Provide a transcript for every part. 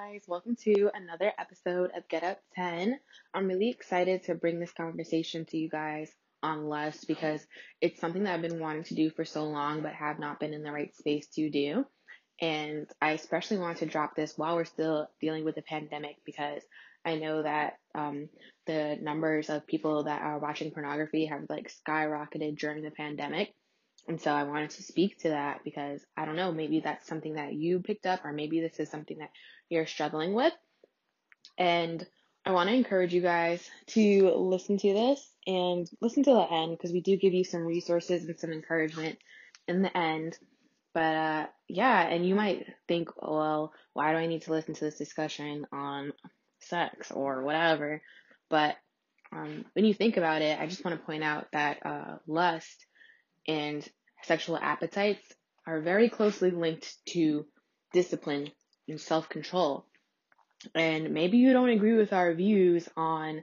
guys, welcome to another episode of Get Up 10. I'm really excited to bring this conversation to you guys on lust because it's something that I've been wanting to do for so long but have not been in the right space to do. And I especially want to drop this while we're still dealing with the pandemic because I know that um, the numbers of people that are watching pornography have like skyrocketed during the pandemic. And so I wanted to speak to that because I don't know, maybe that's something that you picked up, or maybe this is something that you're struggling with. And I want to encourage you guys to listen to this and listen to the end because we do give you some resources and some encouragement in the end. But uh, yeah, and you might think, well, why do I need to listen to this discussion on sex or whatever? But um, when you think about it, I just want to point out that uh, lust and sexual appetites are very closely linked to discipline and self control. And maybe you don't agree with our views on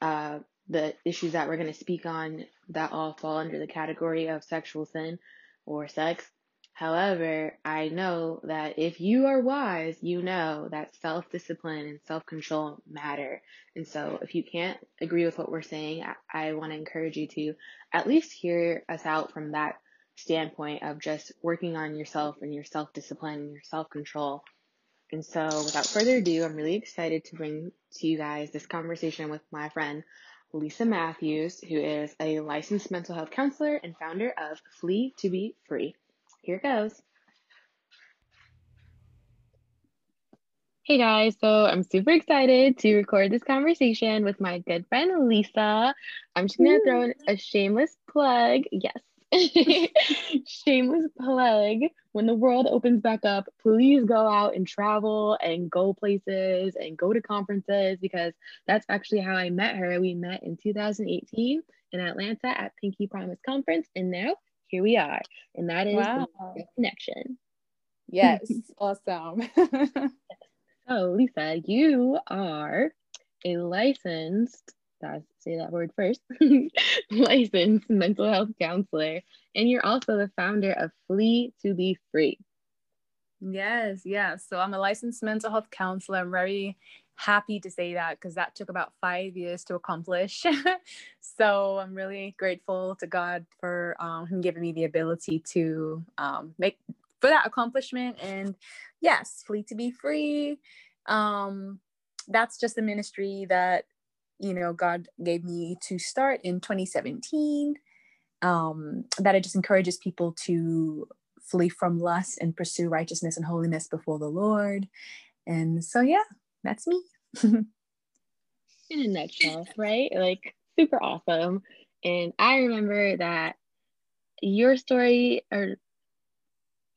uh, the issues that we're going to speak on that all fall under the category of sexual sin or sex. However, I know that if you are wise, you know that self discipline and self control matter. And so, if you can't agree with what we're saying, I, I want to encourage you to at least hear us out from that standpoint of just working on yourself and your self discipline and your self control. And so, without further ado, I'm really excited to bring to you guys this conversation with my friend Lisa Matthews, who is a licensed mental health counselor and founder of Flee to Be Free. Here goes. Hey guys, so I'm super excited to record this conversation with my good friend Lisa. I'm just gonna throw in a shameless plug. Yes, shameless plug. When the world opens back up, please go out and travel and go places and go to conferences because that's actually how I met her. We met in 2018 in Atlanta at Pinky Promise Conference, and now here we are. And that is wow. the connection. Yes, awesome. so, Lisa, you are a licensed gotta say that word first, licensed mental health counselor. And you're also the founder of Flee to Be Free. Yes, yes. So I'm a licensed mental health counselor. I'm very happy to say that because that took about five years to accomplish. so I'm really grateful to God for um, Him giving me the ability to um, make for that accomplishment. And yes, Flee to Be Free. Um, that's just a ministry that you know god gave me to start in 2017 um, that it just encourages people to flee from lust and pursue righteousness and holiness before the lord. And so yeah that's me. In a nutshell right? Like super awesome. And i remember that your story or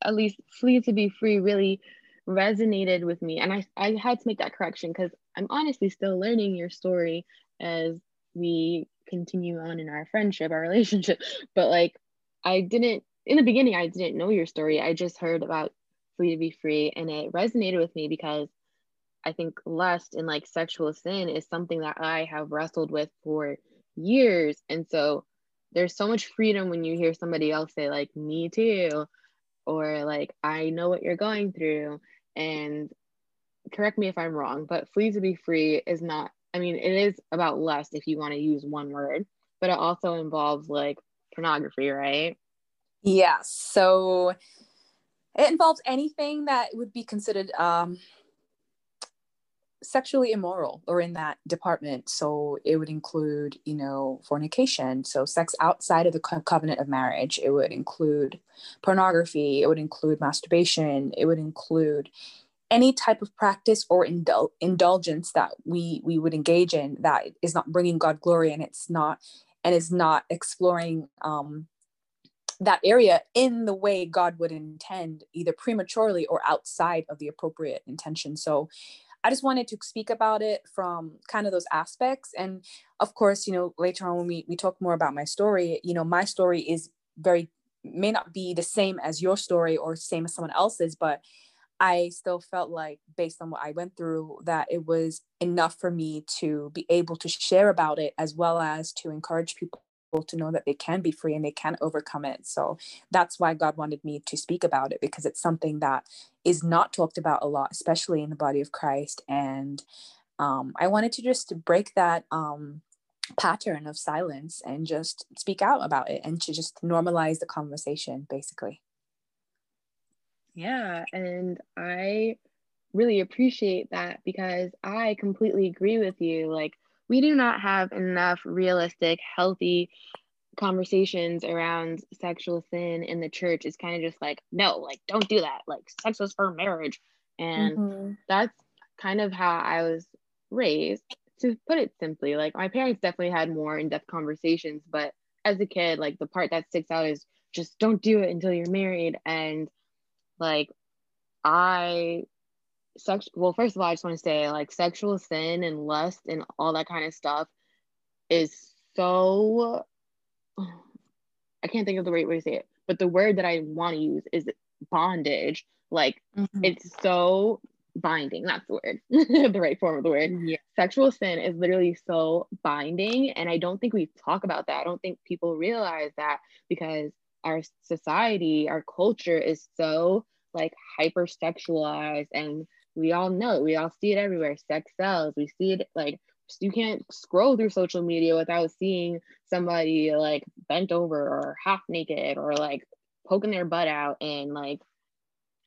at least flee to be free really resonated with me. And i, I had to make that correction because i'm honestly still learning your story as we continue on in our friendship our relationship. But like i didn't in the beginning i didn't know your story. I just heard about flee to be free and it resonated with me because i think lust and like sexual sin is something that i have wrestled with for years. And so there's so much freedom when you hear somebody else say like me too or like i know what you're going through and correct me if I'm wrong, but flee to be free is not, I mean, it is about lust if you want to use one word, but it also involves like pornography, right? Yes. So it involves anything that would be considered um, sexually immoral or in that department. So it would include, you know, fornication, so sex outside of the co- covenant of marriage. It would include pornography. It would include masturbation. It would include any type of practice or indul- indulgence that we we would engage in that is not bringing God glory and it's not and is not exploring um, that area in the way God would intend, either prematurely or outside of the appropriate intention. So I just wanted to speak about it from kind of those aspects. And of course, you know, later on when we, we talk more about my story, you know, my story is very, may not be the same as your story or same as someone else's, but I still felt like, based on what I went through, that it was enough for me to be able to share about it as well as to encourage people to know that they can be free and they can overcome it. So that's why God wanted me to speak about it because it's something that is not talked about a lot, especially in the body of Christ. And um, I wanted to just break that um, pattern of silence and just speak out about it and to just normalize the conversation, basically. Yeah. And I really appreciate that because I completely agree with you. Like, we do not have enough realistic, healthy conversations around sexual sin in the church. It's kind of just like, no, like, don't do that. Like, sex is for marriage. And mm-hmm. that's kind of how I was raised, to put it simply. Like, my parents definitely had more in depth conversations, but as a kid, like, the part that sticks out is just don't do it until you're married. And like, I sex well first of all i just want to say like sexual sin and lust and all that kind of stuff is so i can't think of the right way to say it but the word that i want to use is bondage like mm-hmm. it's so binding that's the word the right form of the word yeah. sexual sin is literally so binding and i don't think we talk about that i don't think people realize that because our society our culture is so like hyper sexualized and we all know it. we all see it everywhere. Sex sells. We see it like you can't scroll through social media without seeing somebody like bent over or half naked or like poking their butt out and like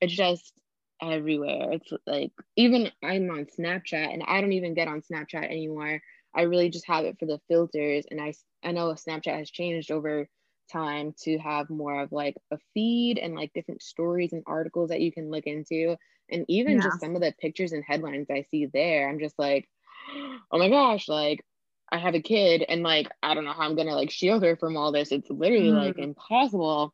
it's just everywhere. It's like even i'm on snapchat and i don't even get on snapchat anymore. I really just have it for the filters and i i know snapchat has changed over time to have more of like a feed and like different stories and articles that you can look into and even yeah. just some of the pictures and headlines i see there i'm just like oh my gosh like i have a kid and like i don't know how i'm gonna like shield her from all this it's literally mm. like impossible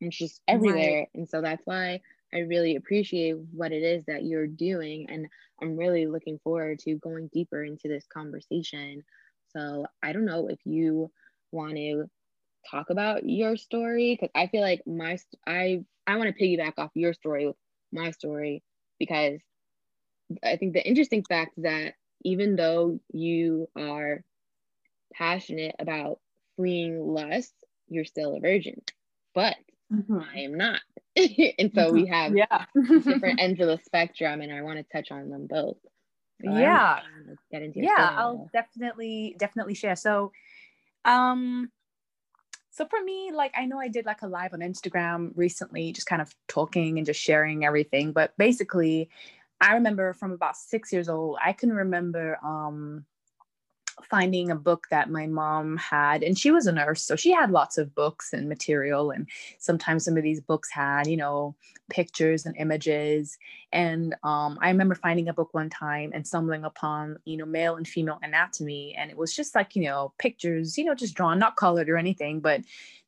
it's just everywhere right. and so that's why i really appreciate what it is that you're doing and i'm really looking forward to going deeper into this conversation so i don't know if you want to talk about your story because i feel like my i i want to piggyback off your story with my story because I think the interesting fact that even though you are passionate about fleeing lust, you're still a virgin, but mm-hmm. I am not. and so we have yeah. different ends of the spectrum, and I want to touch on them both. So yeah. Get into yeah, I'll definitely definitely share. So, um, so for me, like I know I did like a live on Instagram recently, just kind of talking and just sharing everything. But basically, I remember from about six years old, I can remember um finding a book that my mom had and she was a nurse so she had lots of books and material and sometimes some of these books had you know pictures and images and um, i remember finding a book one time and stumbling upon you know male and female anatomy and it was just like you know pictures you know just drawn not colored or anything but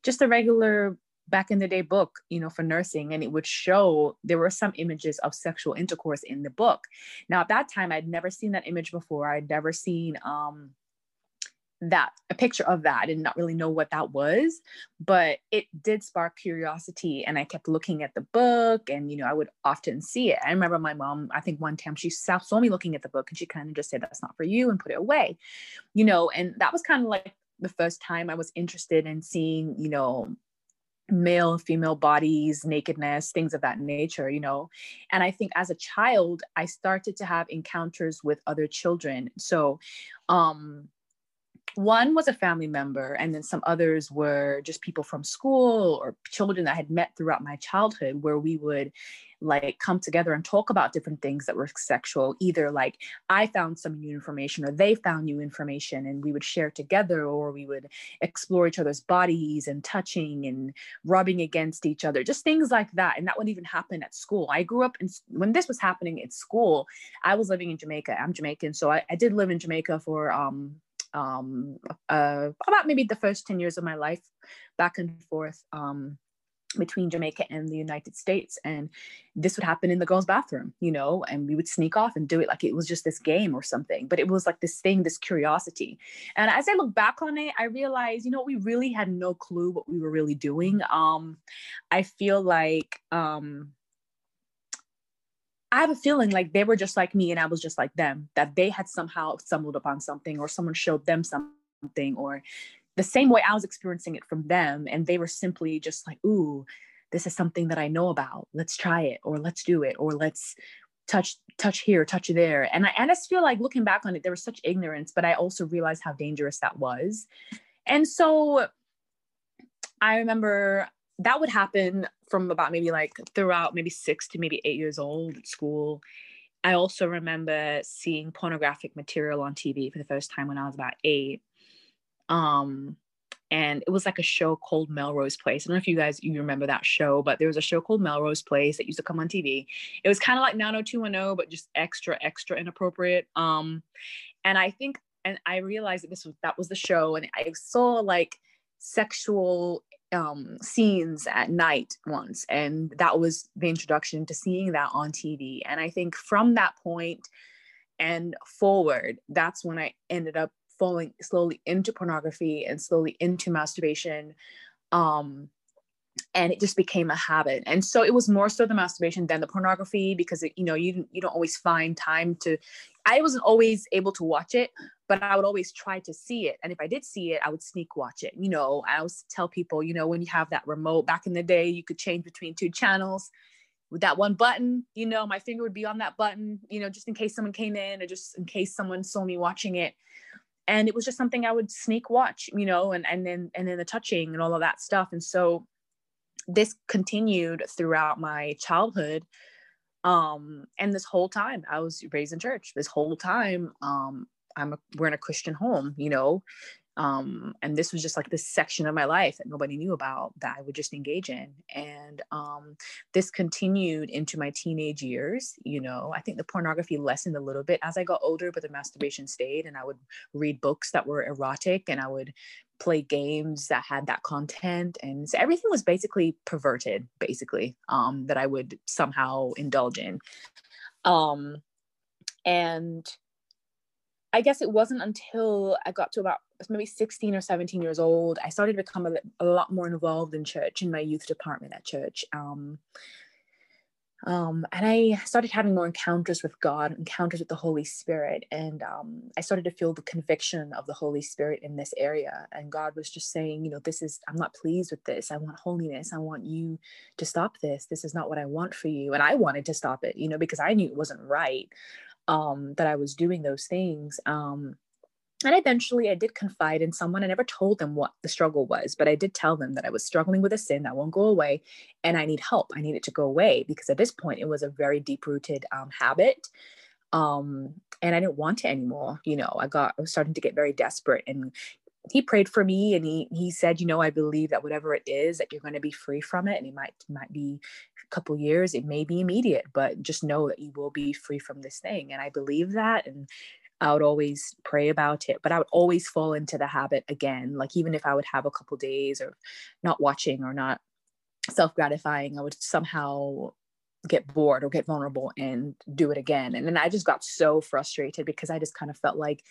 just a regular back in the day book you know for nursing and it would show there were some images of sexual intercourse in the book. Now at that time i'd never seen that image before. I'd never seen um that a picture of that. And not really know what that was but it did spark curiosity and i kept looking at the book and you know i would often see it. I remember my mom i think one time she saw me looking at the book and she kind of just said that's not for you and put it away. You know and that was kind of like the first time i was interested in seeing you know male female bodies nakedness things of that nature you know? And i think as a child i started to have encounters with other children. So um one was a family member and then some others were just people from school or children that I had met throughout my childhood where we would like come together and talk about different things that were sexual either like i found some new information or they found new information and we would share together or we would explore each other's bodies and touching and rubbing against each other just things like that. And that would even happen at school. I grew up in when this was happening at school i was living in jamaica. I'm jamaican so i, I did live in jamaica for um um, uh, about maybe the first 10 years of my life back and forth um, between Jamaica and the United States. And this would happen in the girls' bathroom, you know, and we would sneak off and do it like it was just this game or something. But it was like this thing, this curiosity. And as I look back on it, I realized, you know, we really had no clue what we were really doing. Um, I feel like um, I have a feeling like they were just like me and I was just like them, that they had somehow stumbled upon something or someone showed them something or the same way I was experiencing it from them. And they were simply just like, ooh, this is something that I know about. Let's try it or let's do it or let's touch touch here touch there and I, and I just feel like looking back on it there was such ignorance but i also realized how dangerous that was and so i remember that would happen from about maybe like throughout maybe six to maybe eight years old at school i also remember seeing pornographic material on tv for the first time when i was about eight um and it was like a show called Melrose Place. I don't know if you guys you remember that show, but there was a show called Melrose Place that used to come on TV. It was kind of like 90210, but just extra, extra inappropriate. Um, and I think, and I realized that this was that was the show, and I saw like sexual um scenes at night once and that was the introduction to seeing that on TV and I think from that point and forward that's when I ended up falling slowly into pornography and slowly into masturbation um and it just became a habit. And so it was more so the masturbation than the pornography because it, you know you you don't always find time to i wasn't always able to watch it but i would always try to see it. And if i did see it i would sneak watch it. You know i always tell people you know when you have that remote back in the day you could change between two channels with that one button you know my finger would be on that button you know just in case someone came in or just in case someone saw me watching it and it was just something I would sneak watch, you know, and and then and then the touching and all of that stuff. And so this continued throughout my childhood. Um, and this whole time I was raised in church. This whole time, um, I'm a, we're in a Christian home, you know, um, and this was just like this section of my life that nobody knew about that I would just engage in. And um, this continued into my teenage years. You know, I think the pornography lessened a little bit as I got older, but the masturbation stayed. And I would read books that were erotic and I would play games that had that content. And so everything was basically perverted, basically, um, that I would somehow indulge in. Um, and I guess it wasn't until I got to about maybe 16 or 17 years old, I started to become a, a lot more involved in church, in my youth department at church. Um, um, and I started having more encounters with God, encounters with the Holy Spirit. And um, I started to feel the conviction of the Holy Spirit in this area. And God was just saying, you know, this is, I'm not pleased with this. I want holiness. I want you to stop this. This is not what I want for you. And I wanted to stop it, you know, because I knew it wasn't right um, that I was doing those things. Um, and eventually I did confide in someone. I never told them what the struggle was, but I did tell them that I was struggling with a sin that won't go away and I need help. I need it to go away because at this point it was a very deep rooted um, habit. Um, and I didn't want it anymore. You know, I got, I was starting to get very desperate and he prayed for me and he he said, you know, I believe that whatever it is that you're going to be free from it and it might might be a couple years, it may be immediate, but just know that you will be free from this thing. And I believe that and I would always pray about it, but I would always fall into the habit again. Like even if I would have a couple days of not watching or not self gratifying, I would somehow get bored or get vulnerable and do it again. And then I just got so frustrated because I just kind of felt like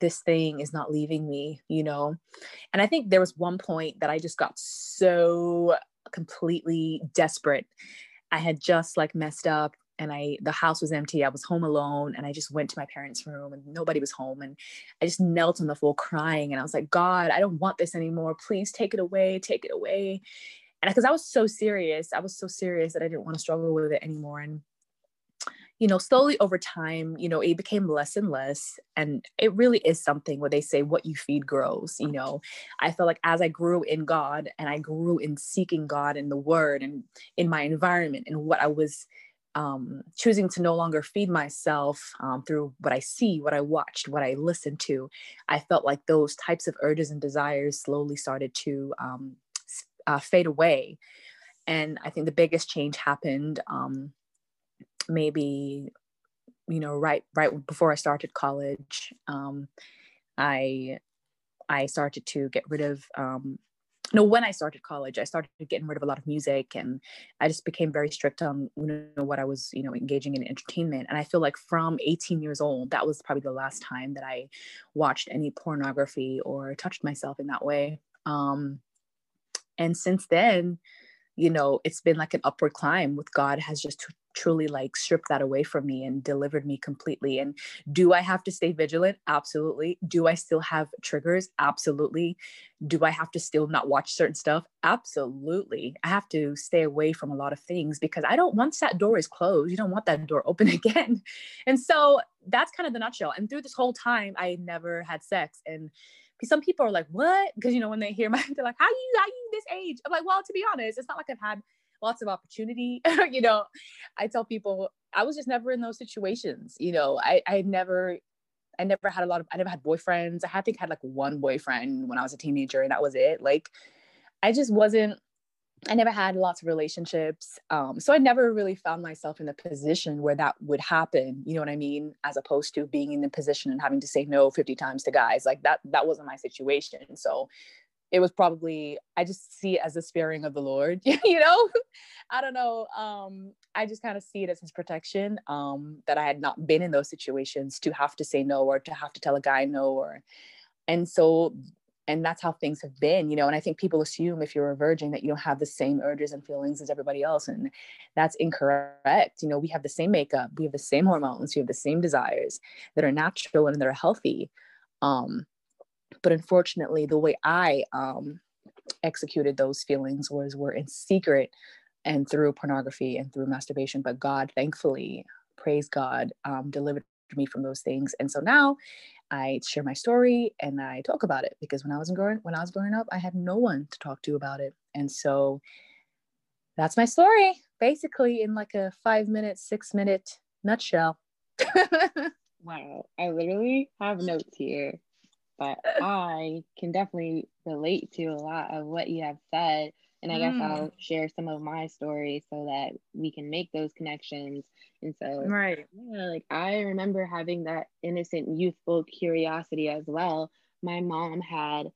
this thing is not leaving me, you know? And I think there was one point that I just got so completely desperate. I had just like messed up and I the house was empty. I was home alone and I just went to my parents' room and nobody was home and I just knelt on the floor crying and I was like, "God, I don't want this anymore. Please take it away. Take it away." And because I was so serious, I was so serious that I didn't want to struggle with it anymore and you know, slowly over time, you know, it became less and less. And it really is something where they say what you feed grows. You know, I felt like as I grew in God and I grew in seeking God in the word and in my environment and what I was um, choosing to no longer feed myself um, through what I see, what I watched, what I listened to, I felt like those types of urges and desires slowly started to um, uh, fade away. And I think the biggest change happened um, maybe you know right right before i started college um, i i started to get rid of um, no when i started college i started getting rid of a lot of music and i just became very strict on you know what i was you know engaging in entertainment. And i feel like from 18 years old that was probably the last time that i watched any pornography or touched myself in that way. Um, and since then you know it's been like an upward climb with god has just truly like stripped that away from me and delivered me completely. And do I have to stay vigilant? Absolutely. Do I still have triggers? Absolutely. Do I have to still not watch certain stuff? Absolutely. I have to stay away from a lot of things because I don't, once that door is closed, you don't want that door open again. And so that's kind of the nutshell. And through this whole time, I never had sex. And some people are like, what? Because, you know, when they hear my, they're like, how you, how you this age? I'm like, well, to be honest, it's not like I've had lots of opportunity. you know, I tell people I was just never in those situations. You know, I I never I never had a lot of I never had boyfriends. I think I had like one boyfriend when I was a teenager and that was it. Like I just wasn't I never had lots of relationships. Um, so I never really found myself in a position where that would happen. You know what I mean? As opposed to being in the position and having to say no 50 times to guys. Like that, that wasn't my situation. So it was probably i just see it as a sparing of the lord you know i don't know um i just kind of see it as his protection um that i had not been in those situations to have to say no or to have to tell a guy no or and so and that's how things have been you know and i think people assume if you're a virgin that you don't have the same urges and feelings as everybody else and that's incorrect you know we have the same makeup we have the same hormones we have the same desires that are natural and that are healthy um but unfortunately the way i um, executed those feelings was were in secret and through pornography and through masturbation but god thankfully praise god um, delivered me from those things and so now i share my story and i talk about it because when i was growing when i was growing up i had no one to talk to about it and so that's my story basically in like a five minute six minute nutshell wow i literally have notes here but I can definitely relate to a lot of what you have said. And I mm. guess I'll share some of my stories so that we can make those connections. And so, right. Yeah, like I remember having that innocent, youthful curiosity as well. My mom had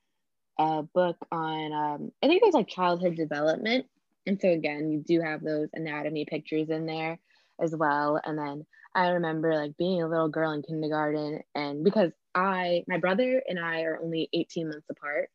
a book on, um, I think it was like childhood development. And so, again, you do have those anatomy pictures in there as well. And then I remember like being a little girl in kindergarten, and because I, my brother and I are only 18 months apart.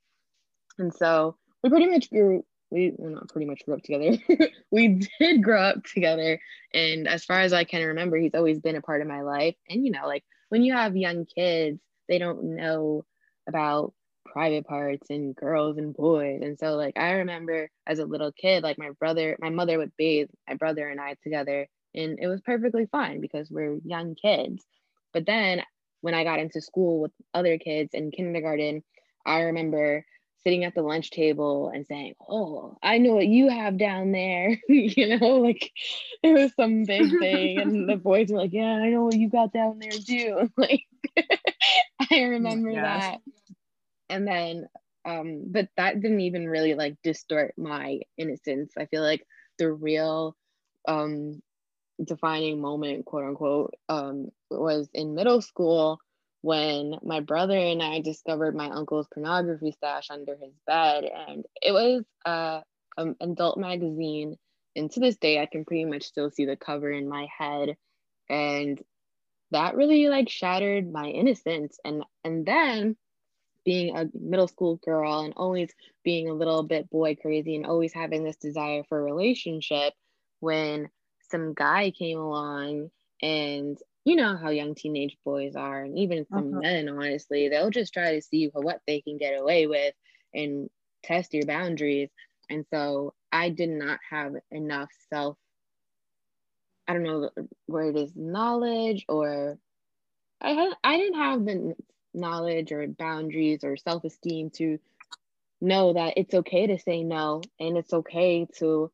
And so we pretty much grew, we well, not pretty much grew up together. we did grow up together. And as far as I can remember, he's always been a part of my life. And, you know, like when you have young kids, they don't know about private parts and girls and boys. And so, like, I remember as a little kid, like my brother, my mother would bathe my brother and I together. And it was perfectly fine because we're young kids. But then when I got into school with other kids in kindergarten, I remember sitting at the lunch table and saying, Oh, I know what you have down there. you know, like it was some big thing. and the boys were like, Yeah, I know what you got down there too. like I remember that. And then um, but that didn't even really like distort my innocence. I feel like the real um defining moment, quote unquote, um, was in middle school when my brother and I discovered my uncle's pornography stash under his bed. And it was uh, an adult magazine. And to this day, I can pretty much still see the cover in my head. And that really like shattered my innocence. And and then being a middle school girl and always being a little bit boy crazy and always having this desire for a relationship when some guy came along and you know how young teenage boys are and even some uh-huh. men honestly they'll just try to see what they can get away with and test your boundaries and so i did not have enough self i don't know where it is knowledge or i had i didn't have the knowledge or boundaries or self-esteem to know that it's okay to say no and it's okay to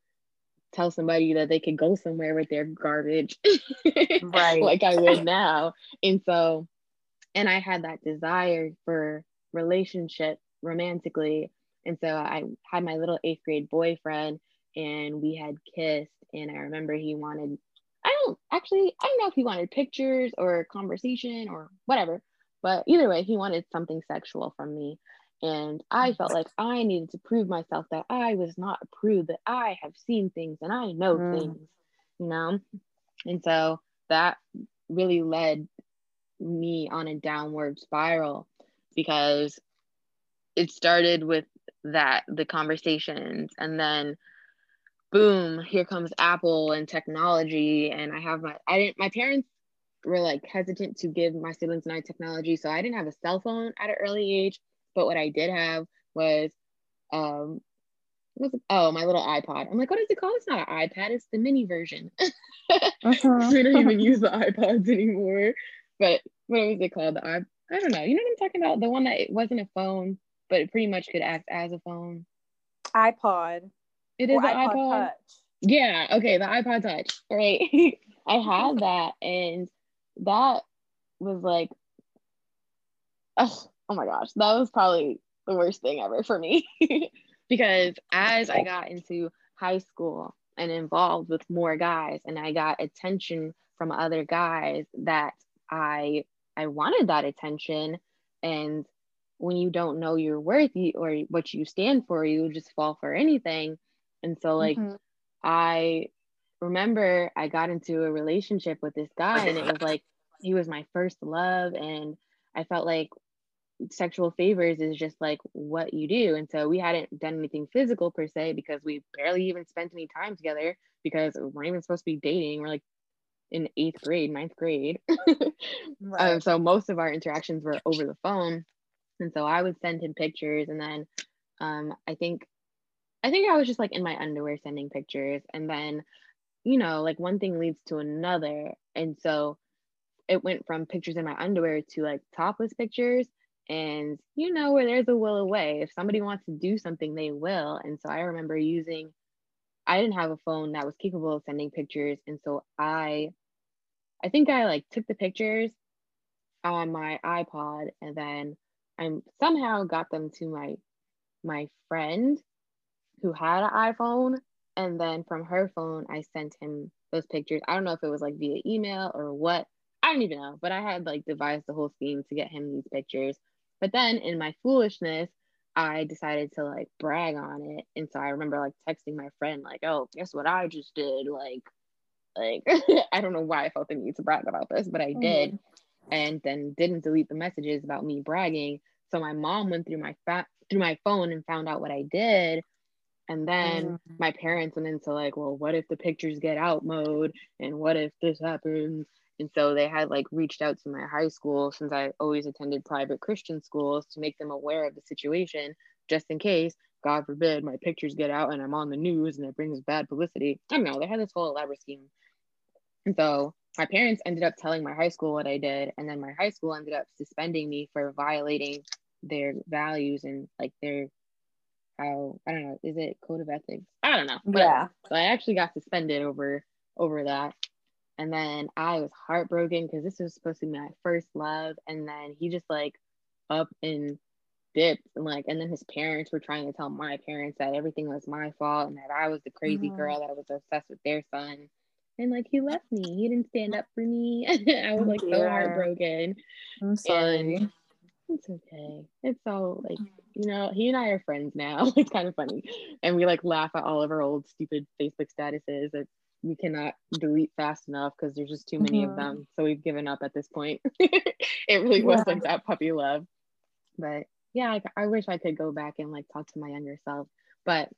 tell somebody that they could go somewhere with their garbage right. like i would now. And so and i had that desire for relationship romantically. And so i had my little eighth grade boyfriend and we had kissed. And i remember he wanted i don't actually i don't know if he wanted pictures or conversation or whatever but either way he wanted something sexual from me and I felt like I needed to prove myself that I was not approved, that I have seen things and I know mm. things, you know? And so that really led me on a downward spiral because it started with that, the conversations. And then boom, here comes Apple and technology. And I have my, I didn't, my parents were like hesitant to give my siblings and I technology. So I didn't have a cell phone at an early age. But what I did have was, um, was oh, my little iPod. I'm like, what is it called? It's not an iPad, it's the mini version. uh-huh. we don't even use the iPods anymore. But what was it called? The I, I don't know. You know what I'm talking about? The one that it wasn't a phone, but it pretty much could act as a phone. iPod. It is an iPod. iPod. Yeah. Okay. The iPod Touch. Right. I had that, and that was like, oh, oh my gosh, that was probably the worst thing ever for me because as I got into high school and involved with more guys, and I got attention from other guys that I I wanted that attention, and when you don't know your worth or what you stand for, you just fall for anything. And so, like, mm-hmm. I remember I got into a relationship with this guy, and it was like he was my first love, and I felt like sexual favors is just like what you do. And so we hadn't done anything physical per se because we barely even spent any time together because we weren't even supposed to be dating. We're like in eighth grade, ninth grade. right. um, so most of our interactions were over the phone. And so I would send him pictures and then um, I think I think I was just like in my underwear sending pictures and then you know like one thing leads to another and so it went from pictures in my underwear to like topless pictures and you know where there's a will away if somebody wants to do something they will and so I remember using I didn't have a phone that was capable of sending pictures and so I I think I like took the pictures on my iPod and then I somehow got them to my my friend who had an iPhone and then from her phone I sent him those pictures. I don't know if it was like via email or what. I don't even know, but I had like devised the whole scheme to get him these pictures. But then in my foolishness, I decided to like brag on it. And so I remember like texting my friend, like, oh, guess what I just did? Like, like I don't know why I felt the need to brag about this, but I mm-hmm. did. And then didn't delete the messages about me bragging. So my mom went through my fa- through my phone and found out what I did. And then mm-hmm. my parents went into like, well, what if the pictures get out mode? And what if this happens? And so they had like reached out to my high school since I always attended private Christian schools to make them aware of the situation just in case, God forbid, my pictures get out and I'm on the news and it brings bad publicity. I don't know. They had this whole elaborate scheme. And so my parents ended up telling my high school what I did. And then my high school ended up suspending me for violating their values and like their how I don't know, is it code of ethics? I don't know. But, yeah. So I actually got suspended over over that. And then I was heartbroken because this was supposed to be my first love. And then he just like up and dipped and like and then his parents were trying to tell my parents that everything was my fault and that I was the crazy mm-hmm. girl that was obsessed with their son. And like he left me. He didn't stand up for me. I was like so heartbroken. I'm sorry. And it's okay. It's all like you know, he and I are friends now. it's kind of funny. And we like laugh at all of our old stupid Facebook statuses. It's we cannot delete fast enough because there's just too many mm-hmm. of them. So we've given up at this point. it really was like that puppy love. But yeah, I, I wish I could go back and like talk to my younger self. But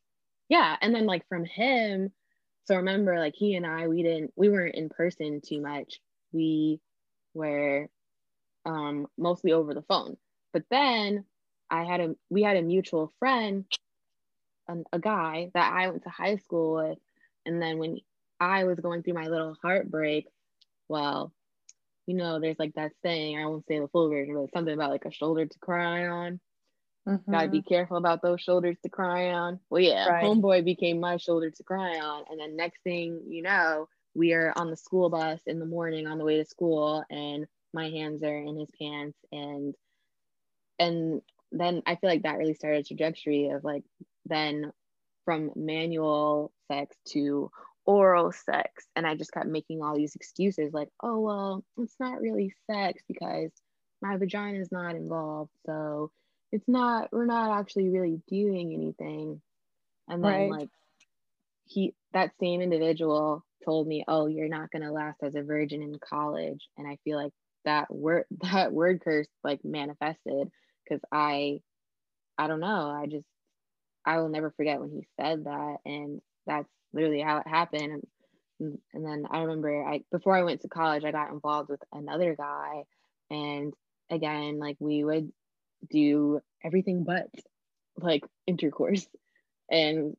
yeah, and then like from him, so remember like he and I we didn't we weren't in person too much. We were um mostly over the phone. But then I had a we had a mutual friend, a, a guy that I went to high school with, and then when I was going through my little heartbreak, well, you know, there's like that saying, I won't say the full version, but something about like a shoulder to cry on. Mm-hmm. Gotta be careful about those shoulders to cry on. Well, yeah, right. homeboy became my shoulder to cry on. And then next thing you know, we are on the school bus in the morning on the way to school, and my hands are in his pants. And and then I feel like that really started a trajectory of like then from manual sex to oral sex and i just kept making all these excuses like oh well it's not really sex because my vagina is not involved so it's not we're not actually really doing anything and then right. like he that same individual told me oh you're not going to last as a virgin in college and i feel like that word that word curse like manifested because i i don't know i just i will never forget when he said that and that's literally how it happened. And, and then I remember I before I went to college, I got involved with another guy, and again, like we would do everything but like intercourse, and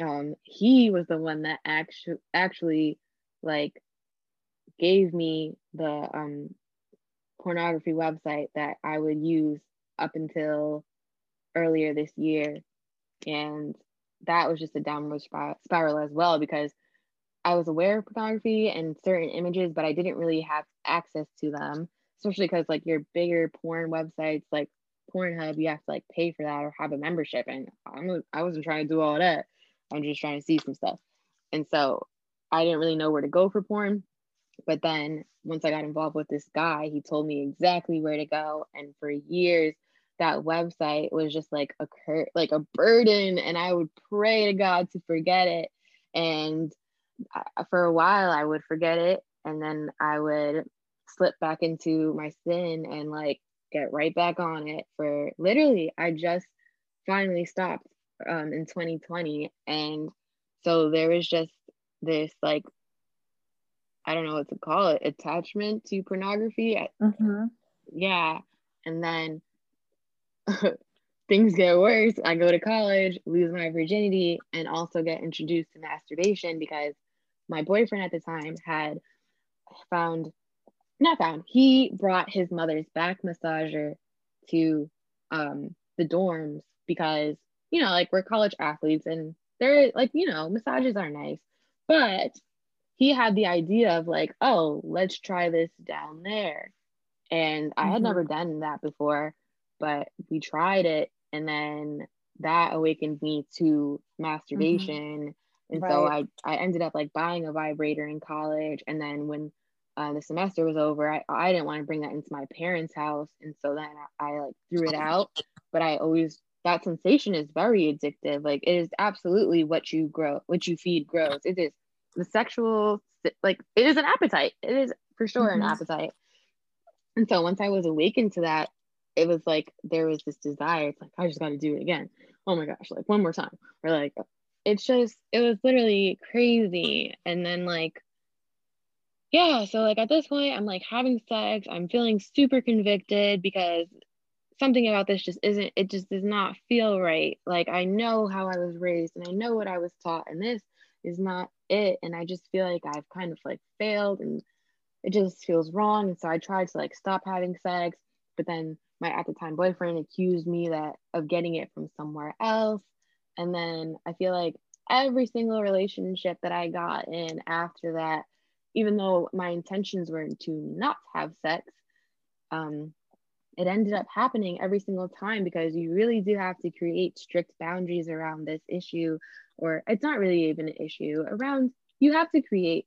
um, he was the one that actually actually like gave me the um pornography website that I would use up until earlier this year. And that was just a downward spiral as well because I was aware of pornography and certain images, but I didn't really have access to them, especially because like your bigger porn websites like Pornhub, you have to like pay for that or have a membership. And I'm, I wasn't trying to do all that. I'm just trying to see some stuff. And so I didn't really know where to go for porn. But then once I got involved with this guy, he told me exactly where to go. And for years, that website was just like a cur- like a burden, and I would pray to God to forget it. And I, for a while, I would forget it, and then I would slip back into my sin and like get right back on it. For literally, I just finally stopped um, in 2020, and so there was just this like I don't know what to call it, attachment to pornography. Mm-hmm. Yeah. And then things get worse. I go to college, lose my virginity, and also get introduced to masturbation because my boyfriend at the time had found, not found, he brought his mother's back massager to um, the dorms because, you know, like we're college athletes and they're like, you know, massages are nice. But he had the idea of like, oh, let's try this down there. And I had mm-hmm. never done that before, but we tried it. And then that awakened me to masturbation. Mm-hmm. And right. so I, I ended up like buying a vibrator in college. And then when uh, the semester was over, I, I didn't want to bring that into my parents' house. And so then I, I like threw it out. But I always, that sensation is very addictive. Like it is absolutely what you grow, what you feed grows. It is the sexual like it is an appetite it is for sure mm-hmm. an appetite and so once i was awakened to that it was like there was this desire it's like i just got to do it again. Oh my gosh like one more time. Or like it's just it was literally crazy. And then like yeah so like at this point i'm like having sex. I'm feeling super convicted because something about this just isn't it just does not feel right. Like i know how i was raised and i know what i was taught and this is not it. And i just feel like i've kind of like failed and it just feels wrong. And so i tried to like stop having sex but then my at the time boyfriend accused me that of getting it from somewhere else. And then i feel like every single relationship that i got in after that even though my intentions were to not have sex um, it ended up happening every single time because you really do have to create strict boundaries around this issue or it's not really even an issue around you have to create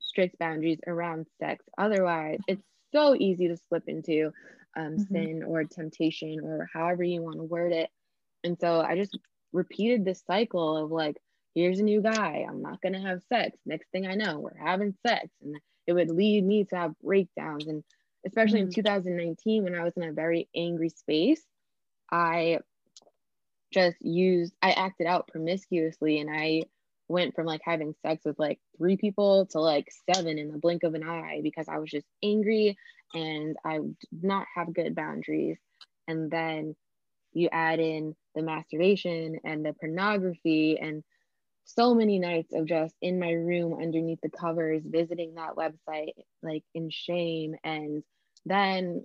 strict boundaries around sex. Otherwise it's so easy to slip into um, mm-hmm. sin or temptation or however you want to word it and so i just repeated this cycle of like here's a new guy i'm not going to have sex next thing i know we're having sex and it would lead me to have breakdowns and especially mm-hmm. in 2019 when i was in a very angry space i just used I acted out promiscuously and I went from like having sex with like three people to like seven in the blink of an eye because I was just angry and I did not have good boundaries. And then you add in the masturbation and the pornography and so many nights of just in my room underneath the covers visiting that website like in shame and then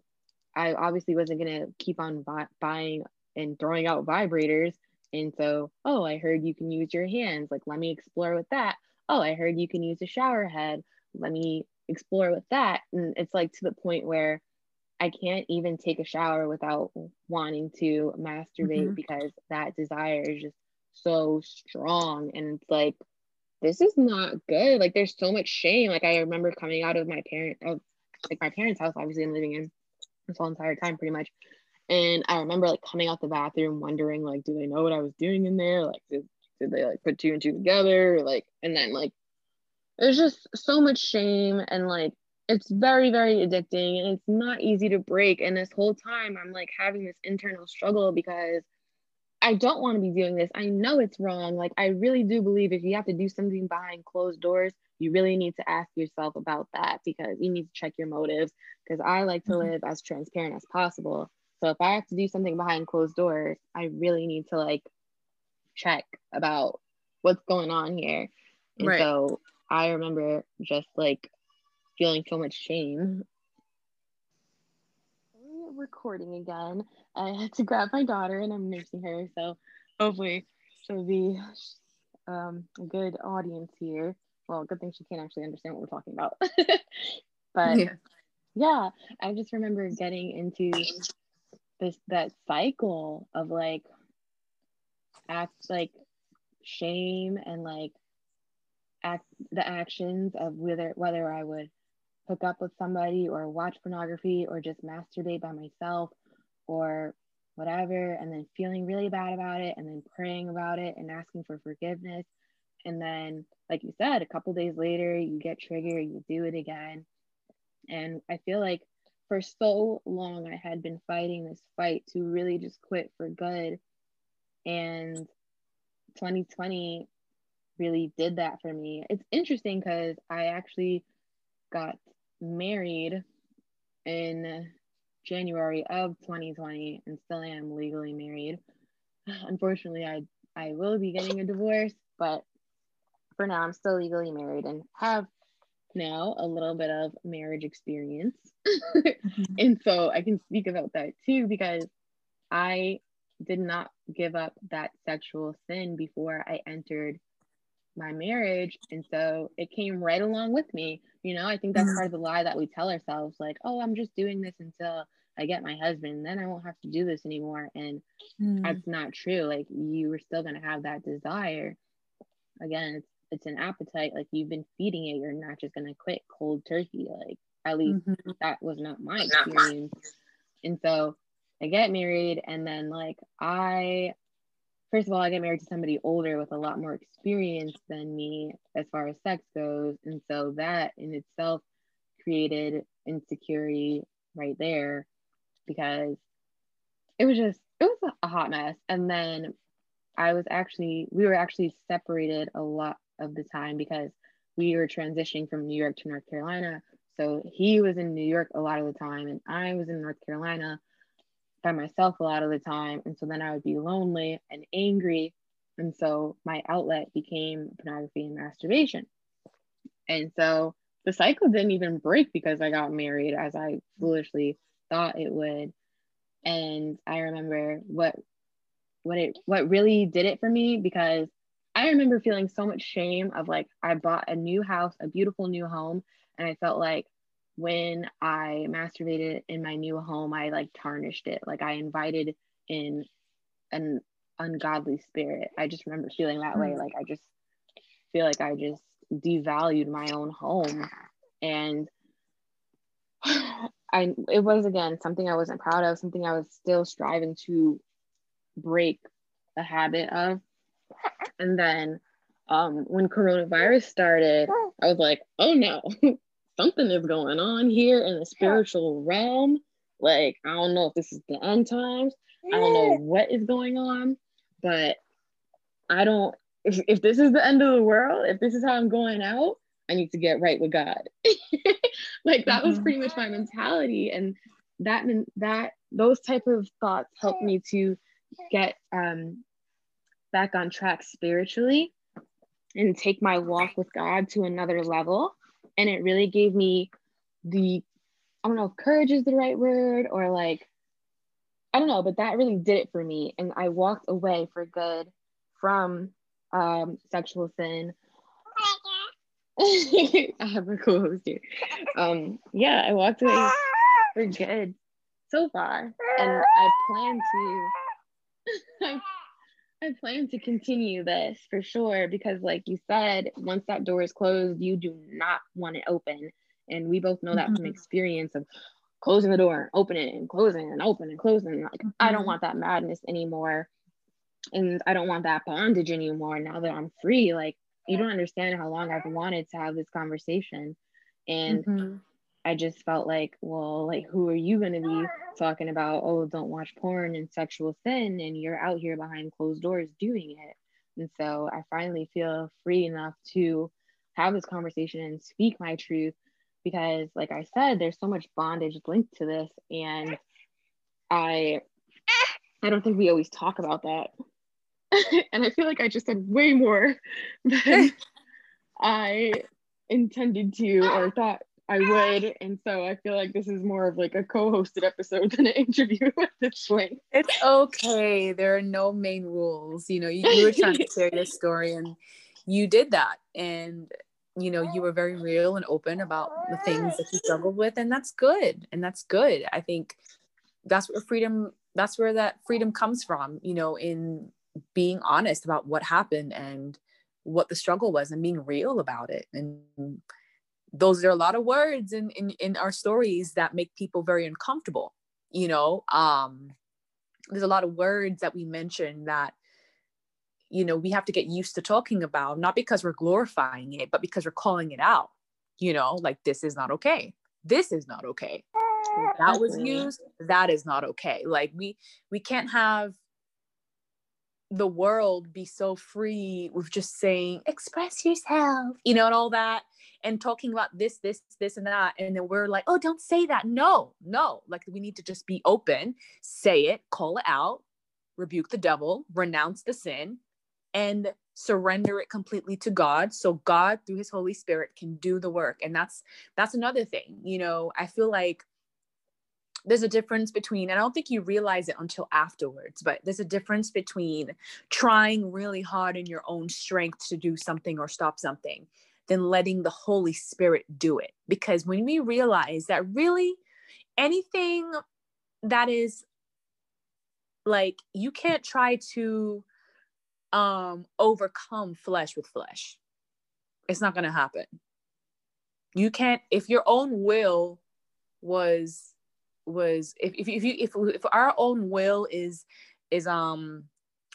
I obviously wasn't going to keep on buy- buying and throwing out vibrators. And so, oh, I heard you can use your hands. Like, let me explore with that. Oh, I heard you can use a shower head. Let me explore with that. And it's like to the point where I can't even take a shower without wanting to masturbate mm-hmm. because that desire is just so strong. And it's like, this is not good. Like, there's so much shame. Like, I remember coming out of my parent, of like my parents' house, obviously, I'm living in this whole entire time pretty much. And I remember like coming out the bathroom wondering like, do they know what I was doing in there? Like, did, did they like put two and two together? Like, and then like, there's just so much shame and like, it's very, very addicting and it's not easy to break. And this whole time I'm like having this internal struggle because I don't want to be doing this. I know it's wrong. Like, I really do believe if you have to do something behind closed doors, you really need to ask yourself about that because you need to check your motives. Because I like to mm-hmm. live as transparent as possible. So if I have to do something behind closed doors, I really need to like check about what's going on here. And right. so I remember just like feeling so much shame. Recording again. I had to grab my daughter and I'm nursing her. So hopefully she'll be um, a good audience here. Well, good thing she can't actually understand what we're talking about. but yeah. yeah, I just remember getting into this that cycle of like act like shame and like act the actions of whether whether I would hook up with somebody or watch pornography or just masturbate by myself or whatever and then feeling really bad about it and then praying about it and asking for forgiveness. And then like you said a couple days later you get triggered you do it again. And i feel like for so long I had been fighting this fight to really just quit for good. And 2020 really did that for me. It's interesting because I actually got married in January of 2020 and still am legally married. Unfortunately, I I will be getting a divorce, but for now I'm still legally married and have now a little bit of marriage experience. mm-hmm. And so I can speak about that too because I did not give up that sexual sin before I entered my marriage. And so it came right along with me. You know, I think that's mm-hmm. part of the lie that we tell ourselves like, oh, I'm just doing this until I get my husband, then I won't have to do this anymore. And mm-hmm. that's not true. Like, you were still going to have that desire. Again, it's it's an appetite like you've been feeding it you're not just gonna quit cold turkey like at least mm-hmm. that was not my experience. And so i get married and then like i first of all i get married to somebody older with a lot more experience than me as far as sex goes. And so that in itself created insecurity right there because it was just it was a hot mess. And then I was actually we were actually separated a lot of the time because we were transitioning from New York to North Carolina. So he was in New York a lot of the time, and I was in North Carolina by myself a lot of the time. And so then I would be lonely and angry. And so my outlet became pornography and masturbation. And so the cycle didn't even break because I got married as I foolishly thought it would. And I remember what what it what really did it for me because I remember feeling so much shame of like I bought a new house, a beautiful new home, and I felt like when I masturbated in my new home, I like tarnished it. Like I invited in an ungodly spirit. I just remember feeling that way. Hmm. Like I just feel like I just devalued my own home. And I it was again something I wasn't proud of, something I was still striving to break the habit of and then um, when coronavirus started, I was like, oh no, something is going on here in the spiritual realm. Like, I don't know if this is the end times. I don't know what is going on, but I don't, if, if this is the end of the world, if this is how I'm going out, I need to get right with God. like that was mm-hmm. pretty much my mentality. And that meant that those type of thoughts helped me to get um, back on track spiritually and take my walk with God to another level. And it really gave me the, I don't know if courage is the right word or like, I don't know, but that really did it for me. And I walked away for good from um, sexual sin. I have a co host here. Um, yeah, I walked away for good so far. And I plan to. I plan to continue this for sure because, like you said, once that door is closed, you do not want it open. And we both know that mm-hmm. from experience of closing the door, opening and closing and opening and closing. Like, mm-hmm. I don't mm-hmm. want that madness anymore. And I don't want that bondage anymore now that I'm free. Like, you don't understand how long I've wanted to have this conversation. And mm-hmm. I just felt like, well, like, who are you going to be talking about, oh, don't watch porn and sexual sin, and you're out here behind closed doors doing it? And so I finally feel free enough to have this conversation and speak my truth because, like I said, there's so much bondage linked to this. And I, I don't think we always talk about that. and I feel like I just said way more than I intended to or thought I would. And so I feel like this is more of like a co-hosted episode than an interview at this point. It's okay. There are no main rules. You know, you, you were trying to share your story and you did that. And you know, you were very real and open about the things that you struggled with. And that's good. And that's good. I think that's where freedom that's where that freedom comes from, you know, in being honest about what happened and what the struggle was and being real about it. And those are a lot of words in, in in our stories that make people very uncomfortable you know? Um there's a lot of words that we mention that you know we have to get used to talking about not because we're glorifying it but because we're calling it out you know? Like this is not okay. This is not okay. That was used that is not okay. Like we we can't have the world be so free with just saying express yourself you know and all that and talking about this, this, this, and that. And then we're like, oh, don't say that. No, no. Like we need to just be open, say it, call it out, rebuke the devil, renounce the sin, and surrender it completely to God. So God, through his Holy Spirit, can do the work. And that's that's another thing. You know, I feel like there's a difference between and i don't think you realize it until afterwards but there's a difference between trying really hard in your own strength to do something or stop something than letting the Holy Spirit do it. Because when we realize that really anything that is like you can't try to um overcome flesh with flesh. It's not going to happen. You can't if your own will was was if if if you if, if our own will is is um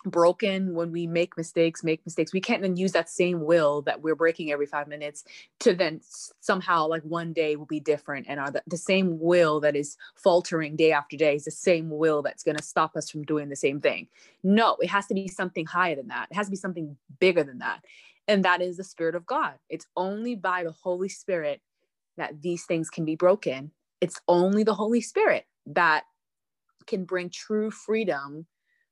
broken when we make mistakes make mistakes we can't then use that same will that we're breaking every five minutes to then somehow like one day will be different and are the, the same will that is faltering day after day is the same will that's going to stop us from doing the same thing. No it has to be something higher than that. It has to be something bigger than that. And that is the spirit of god. It's only by the holy spirit that these things can be broken. It's only the holy spirit that can bring true freedom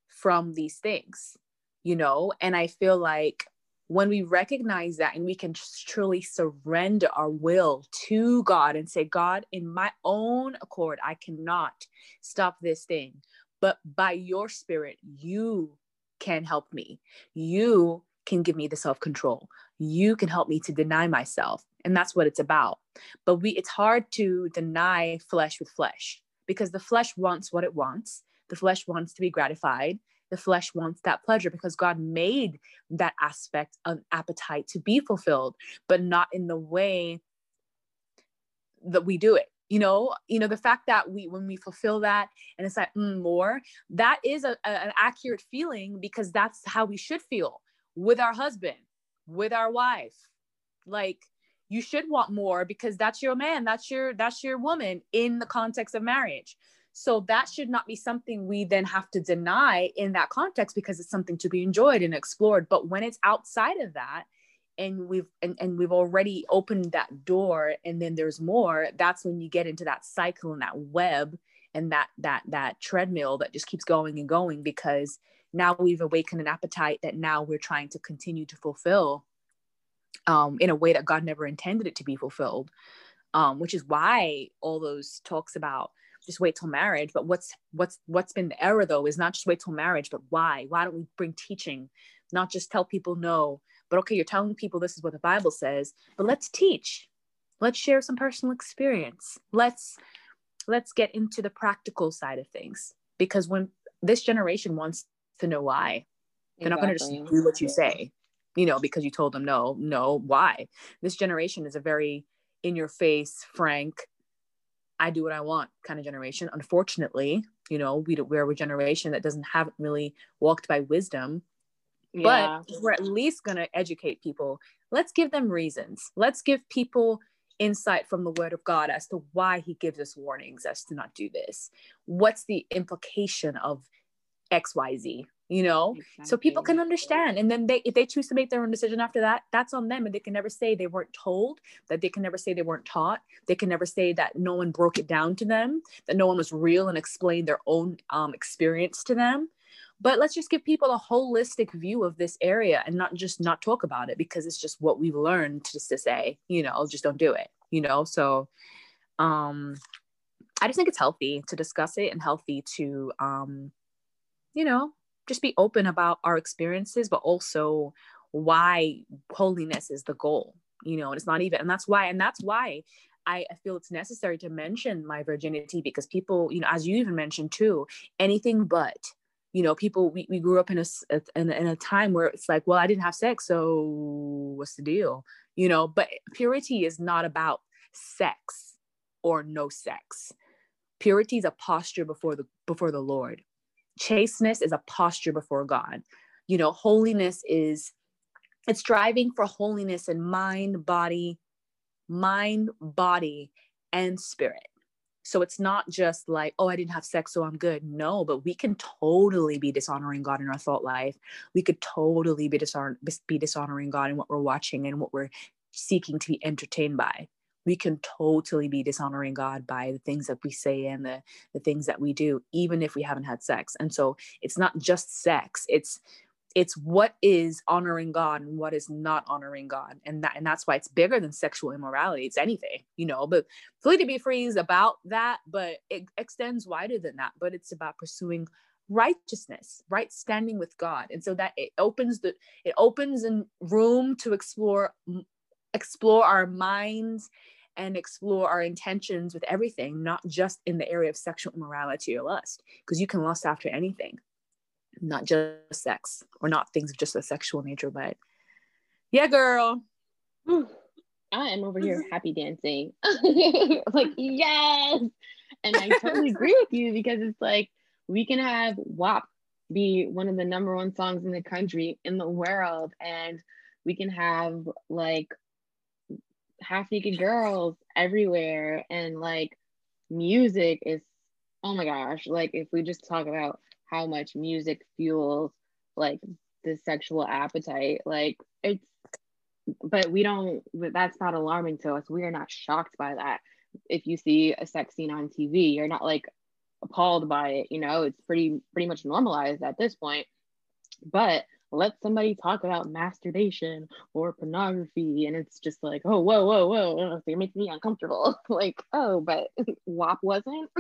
from these things, you know? And I feel like when we recognize that and we can truly surrender our will to God and say, God, in my own accord, I cannot stop this thing, but by your spirit, you can help me. You can give me the self control. You can help me to deny myself. And that's what it's about. But we it's hard to deny flesh with flesh because the flesh wants what it wants. The flesh wants to be gratified. The flesh wants that pleasure because God made that aspect of appetite to be fulfilled, but not in the way that we do it. You know you know the fact that we when we fulfill that and it's like mm, more that is a, a, an accurate feeling because that's how we should feel with our husband with our wife. Like you should want more because that's your man that's your that's your woman in the context of marriage so that should not be something we then have to deny in that context because it's something to be enjoyed and explored. But when it's outside of that, and we've and, and we've already opened that door and then there's more that's when you get into that cycle and that web and that that that treadmill that just keeps going and going because now we've awakened an appetite that now we're trying to continue to fulfill um, in a way that god never intended it to be fulfilled um, which is why all those talks about just wait till marriage but what's what's what's been the error though is not just wait till marriage but why? Why don't we bring teaching? Not just tell people no but okay you're telling people this is what the bible says but let's teach. Let's share some personal experience. Let's let's get into the practical side of things because when this generation wants to know why they're exactly. not going to just do what you say you know because you told them no no why? This generation is a very in your face frank I do what I want kind of generation. Unfortunately, you know, we we're a generation that doesn't have really walked by wisdom. Yeah. But we're at least going to educate people. Let's give them reasons. Let's give people insight from the word of God as to why he gives us warnings as to not do this. What's the implication of XYZ? You know, exactly. so people can understand. And then they if they choose to make their own decision after that, that's on them. And they can never say they weren't told, that they can never say they weren't taught. They can never say that no one broke it down to them, that no one was real and explained their own um, experience to them but let's just give people a holistic view of this area and not just not talk about it because it's just what we've learned just to say you know just don't do it you know so um i just think it's healthy to discuss it and healthy to um you know just be open about our experiences but also why holiness is the goal you know and it's not even and that's why and that's why I, feel it's necessary to mention my virginity because people, you know, as you even mentioned too, anything but you know people we, we grew up in a, in in a time where it's like well i didn't have sex so what's the deal? You know but purity is not about sex or no sex. Purity is a posture before the before the lord chasteness is a posture before god you know holiness is it's striving for holiness in mind body mind body and spirit so it's not just like, oh, I didn't have sex, so I'm good. No, but we can totally be dishonoring God in our thought life. We could totally be, dishonor- be dishonoring God in what we're watching and what we're seeking to be entertained by. We can totally be dishonoring God by the things that we say and the, the things that we do, even if we haven't had sex. And so it's not just sex, it's it's what is honoring god and what is not honoring god. And that and that's why it's bigger than sexual immorality it's anything you know? But flee to be free is about that but it extends wider than that. But it's about pursuing righteousness right standing with god. And so that it opens the it opens in room to explore explore our minds and explore our intentions with everything not just in the area of sexual immorality or lust because you can lust after anything not just sex or not things of just a sexual nature, but yeah, girl. I am over here happy dancing. like, yes. And I totally agree with you because it's like we can have WAP be one of the number one songs in the country, in the world, and we can have like half naked girls everywhere. And like music is, oh my gosh, like if we just talk about how much music fuels like the sexual appetite like it's but we don't that's not alarming to us. We are not shocked by that. If you see a sex scene on tv you're not like appalled by it you know? It's pretty pretty much normalized at this point. But let somebody talk about masturbation or pornography and it's just like oh whoa whoa whoa it makes me uncomfortable. Like oh but WAP wasn't?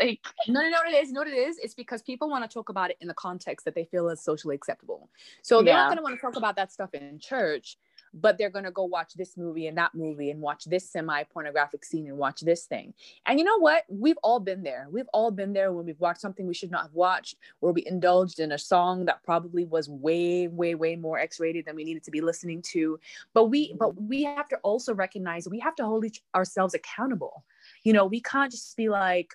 Like no no no it is what it is? It's because people want to talk about it in the context that they feel is socially acceptable. So they're yeah. not going to want to talk about that stuff in church but they're going to go watch this movie and that movie and watch this semi pornographic scene and watch this thing. And you know what? We've all been there. We've all been there when we've watched something we should not have watched, where we indulged in a song that probably was way, way, way more X rated than we needed to be listening to. But we, but we have to also recognize we have to hold each ourselves accountable. You know, we can't just be like,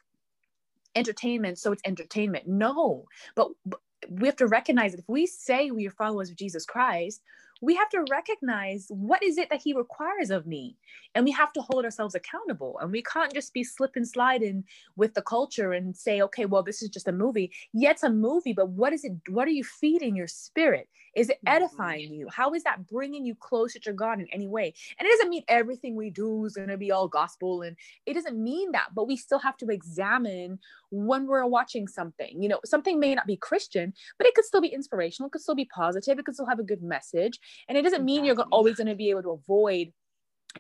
entertainment so it's entertainment no but, but we have to recognize that if we say we are followers of jesus christ we have to recognize what is it that he requires of me. And we have to hold ourselves accountable. And we can't just be slip and sliding with the culture and say okay well this is just a movie. Yeah it's a movie but what is it what are you feeding your spirit? Is it mm-hmm. edifying you? How is that bringing you closer to god in any way? And it doesn't mean everything we do is going to be all gospel and it doesn't mean that but we still have to examine when we're watching something. You know something may not be christian but it could still be inspirational it could still be positive it could still have a good message and it doesn't mean exactly. you're always going to be able to avoid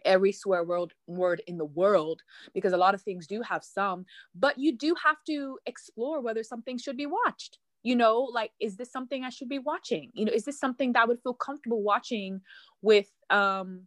every swear word word in the world because a lot of things do have some but you do have to explore whether something should be watched. You know like is this something i should be watching? You know is this something that I would feel comfortable watching with um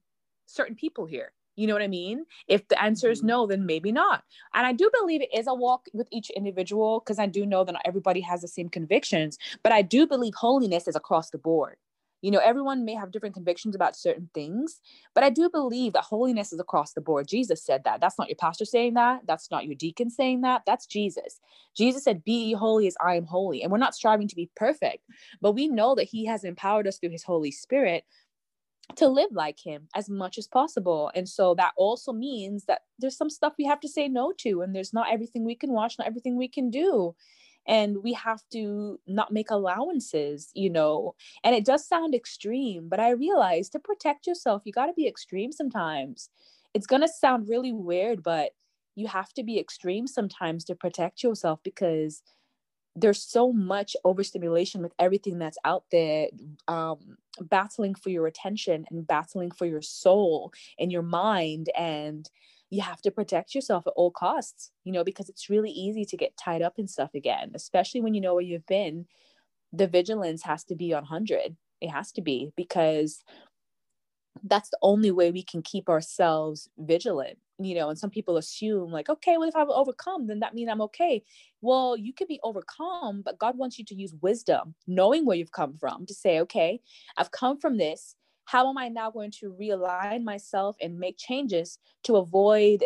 certain people here? You know what i mean? If the answer is mm-hmm. no then maybe not. And i do believe it is a walk with each individual because i do know that not everybody has the same convictions but i do believe holiness is across the board you know, everyone may have different convictions about certain things, but I do believe that holiness is across the board. Jesus said that. That's not your pastor saying that. That's not your deacon saying that. That's Jesus. Jesus said, Be holy as I am holy. And we're not striving to be perfect, but we know that He has empowered us through His Holy Spirit to live like him as much as possible. And so that also means that there's some stuff we have to say no to, and there's not everything we can watch, not everything we can do. And we have to not make allowances, you know. And it does sound extreme, but I realize to protect yourself, you got to be extreme sometimes. It's going to sound really weird, but you have to be extreme sometimes to protect yourself because there's so much overstimulation with everything that's out there um, battling for your attention and battling for your soul and your mind and you have to protect yourself at all costs you know because it's really easy to get tied up in stuff again especially when you know where you've been. The vigilance has to be on 100 it has to be because that's the only way we can keep ourselves vigilant you know and some people assume like okay well if i'm overcome then that means i'm okay. Well you could be overcome but god wants you to use wisdom knowing where you've come from to say okay i've come from this how am i now going to realign myself and make changes to avoid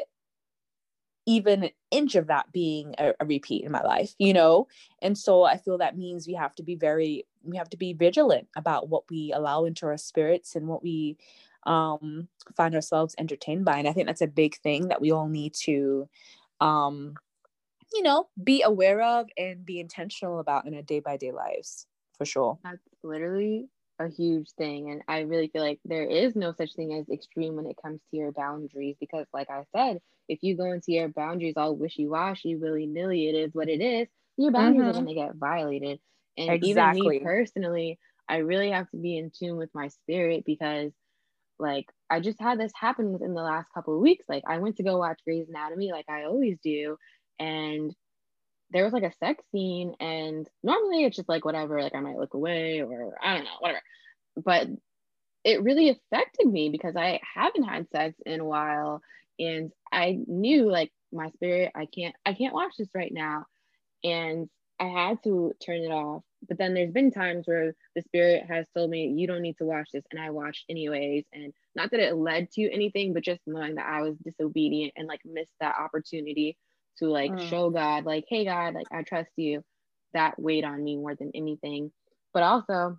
even an inch of that being a, a repeat in my life you know and so i feel that means we have to be very we have to be vigilant about what we allow into our spirits and what we um, find ourselves entertained by. And I think that's a big thing that we all need to, um, you know, be aware of and be intentional about in our day by day lives for sure. That's literally a huge thing. And I really feel like there is no such thing as extreme when it comes to your boundaries because, like I said, if you go into your boundaries all wishy washy, willy nilly, it is what it is, your boundaries mm-hmm. are going to get violated. And exactly. even me personally, I really have to be in tune with my spirit because like I just had this happen within the last couple of weeks. Like I went to go watch Grey's Anatomy like I always do, and there was like a sex scene, and normally it's just like whatever, like I might look away or I don't know, whatever. But it really affected me because I haven't had sex in a while, and I knew like my spirit, I can't, I can't watch this right now, and I had to turn it off. But then there's been times where the spirit has told me you don't need to watch this and i watched anyways. And not that it led to anything but just knowing that i was disobedient and like missed that opportunity to like mm. show god like hey god like i trust you that weighed on me more than anything but also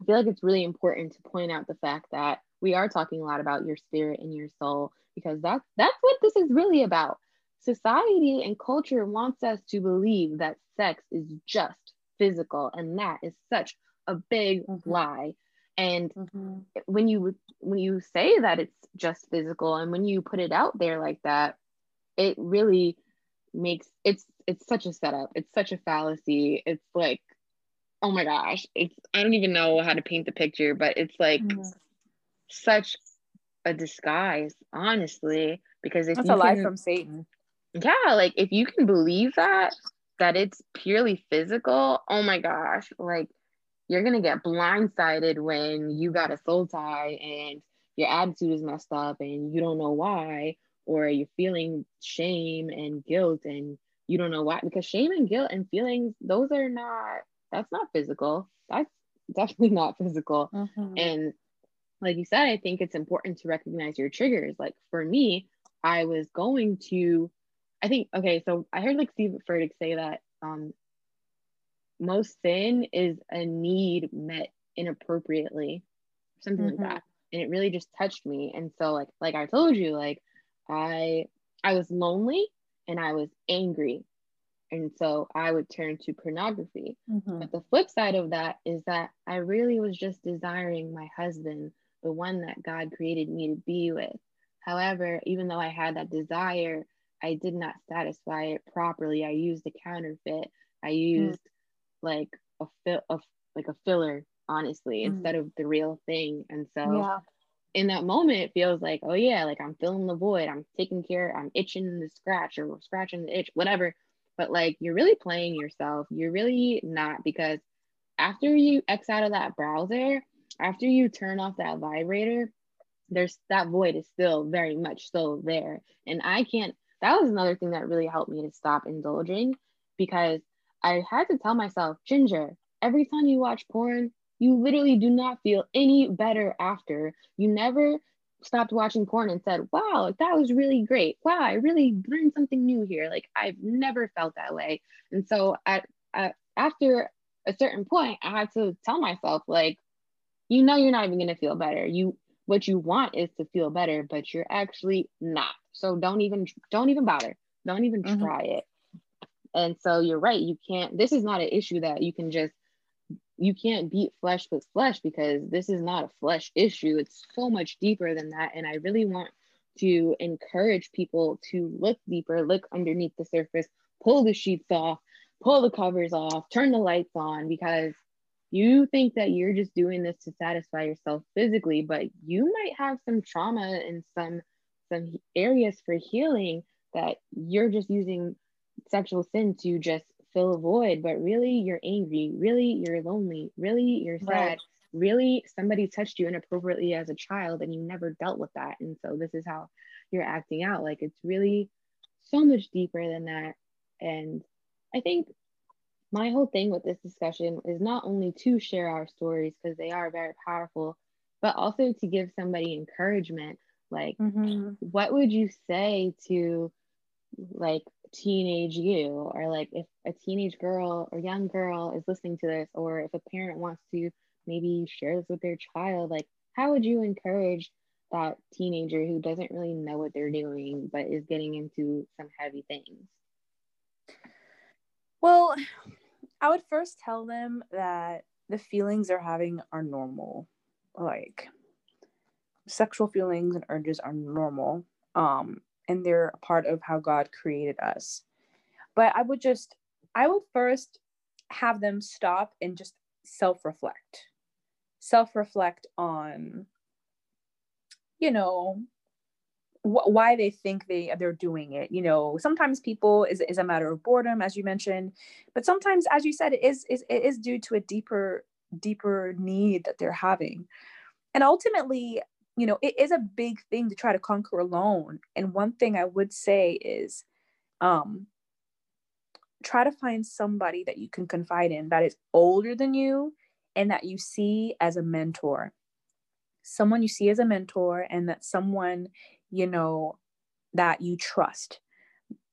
i feel like it's really important to point out the fact that we are talking a lot about your spirit and your soul because that's that's what this is really about society and culture wants us to believe that sex is just physical and that is such a big mm-hmm. lie and mm-hmm. when you when you say that it's just physical and when you put it out there like that it really makes it's it's such a setup. It's such a fallacy. It's like oh my gosh. It's i don't even know how to paint the picture but it's like mm-hmm. such a disguise honestly because if it's a lie from satan. Yeah like if you can believe that that it's purely physical, oh my gosh, like you're gonna get blindsided when you got a soul tie and your attitude is messed up and you don't know why, or you're feeling shame and guilt and you don't know why. Because shame and guilt and feelings, those are not, that's not physical. That's definitely not physical. Mm-hmm. And like you said, I think it's important to recognize your triggers. Like for me, I was going to I think okay, so I heard like Steve Furtick say that um most sin is a need met inappropriately, something mm-hmm. like that. And it really just touched me. And so like like I told you, like I I was lonely and I was angry. And so I would turn to pornography. Mm-hmm. But the flip side of that is that I really was just desiring my husband, the one that God created me to be with. However, even though I had that desire, I did not satisfy it properly. I used a counterfeit. I hmm. used mm. like a fill of like a filler, honestly, mm. instead of the real thing. And so yeah. In that moment, it feels like, oh yeah, like I'm filling the void. I'm taking care. I'm itching the scratch or scratching the itch, whatever. But like you're really playing yourself. You're really not because after you X out of that browser, after you turn off that vibrator, there's that void is still very much still there. And I can't that was another thing that really helped me to stop indulging because I had to tell myself, Ginger, every time you watch porn, you literally do not feel any better after. You never stopped watching porn and said, wow, that was really great. Wow, I really learned something new here. Like I've never felt that way. And so at, at after a certain point, I had to tell myself, like, you know, you're not even going to feel better. You what you want is to feel better, but you're actually not. So don't even don't even bother. Don't even mm-hmm. try it. And so you're right. You can't. This is not an issue that you can just. You can't beat flesh with flesh because this is not a flesh issue. It's so much deeper than that. And I really want to encourage people to look deeper, look underneath the surface, pull the sheets off, pull the covers off, turn the lights on because you think that you're just doing this to satisfy yourself physically, but you might have some trauma in some some areas for healing that you're just using sexual sin to just fill a void, but really you're angry, really you're lonely, really you're sad, right. really somebody touched you inappropriately as a child and you never dealt with that. And so this is how you're acting out. Like it's really so much deeper than that. And I think my whole thing with this discussion is not only to share our stories because they are very powerful, but also to give somebody encouragement. Like, mm-hmm. what would you say to like teenage you, or like if a teenage girl or young girl is listening to this, or if a parent wants to maybe share this with their child, like, how would you encourage that teenager who doesn't really know what they're doing but is getting into some heavy things? Well, I would first tell them that the feelings they're having are normal. Like sexual feelings and urges are normal. Um, and they're a part of how God created us. But I would just, I would first have them stop and just self reflect. Self reflect on, you know, wh- why they think they they're doing it you know sometimes people is, is a matter of boredom as you mentioned but sometimes as you said it is, is it is due to a deeper deeper need that they're having and ultimately you know it is a big thing to try to conquer alone and one thing i would say is um try to find somebody that you can confide in that is older than you and that you see as a mentor someone you see as a mentor and that someone you know, that you trust,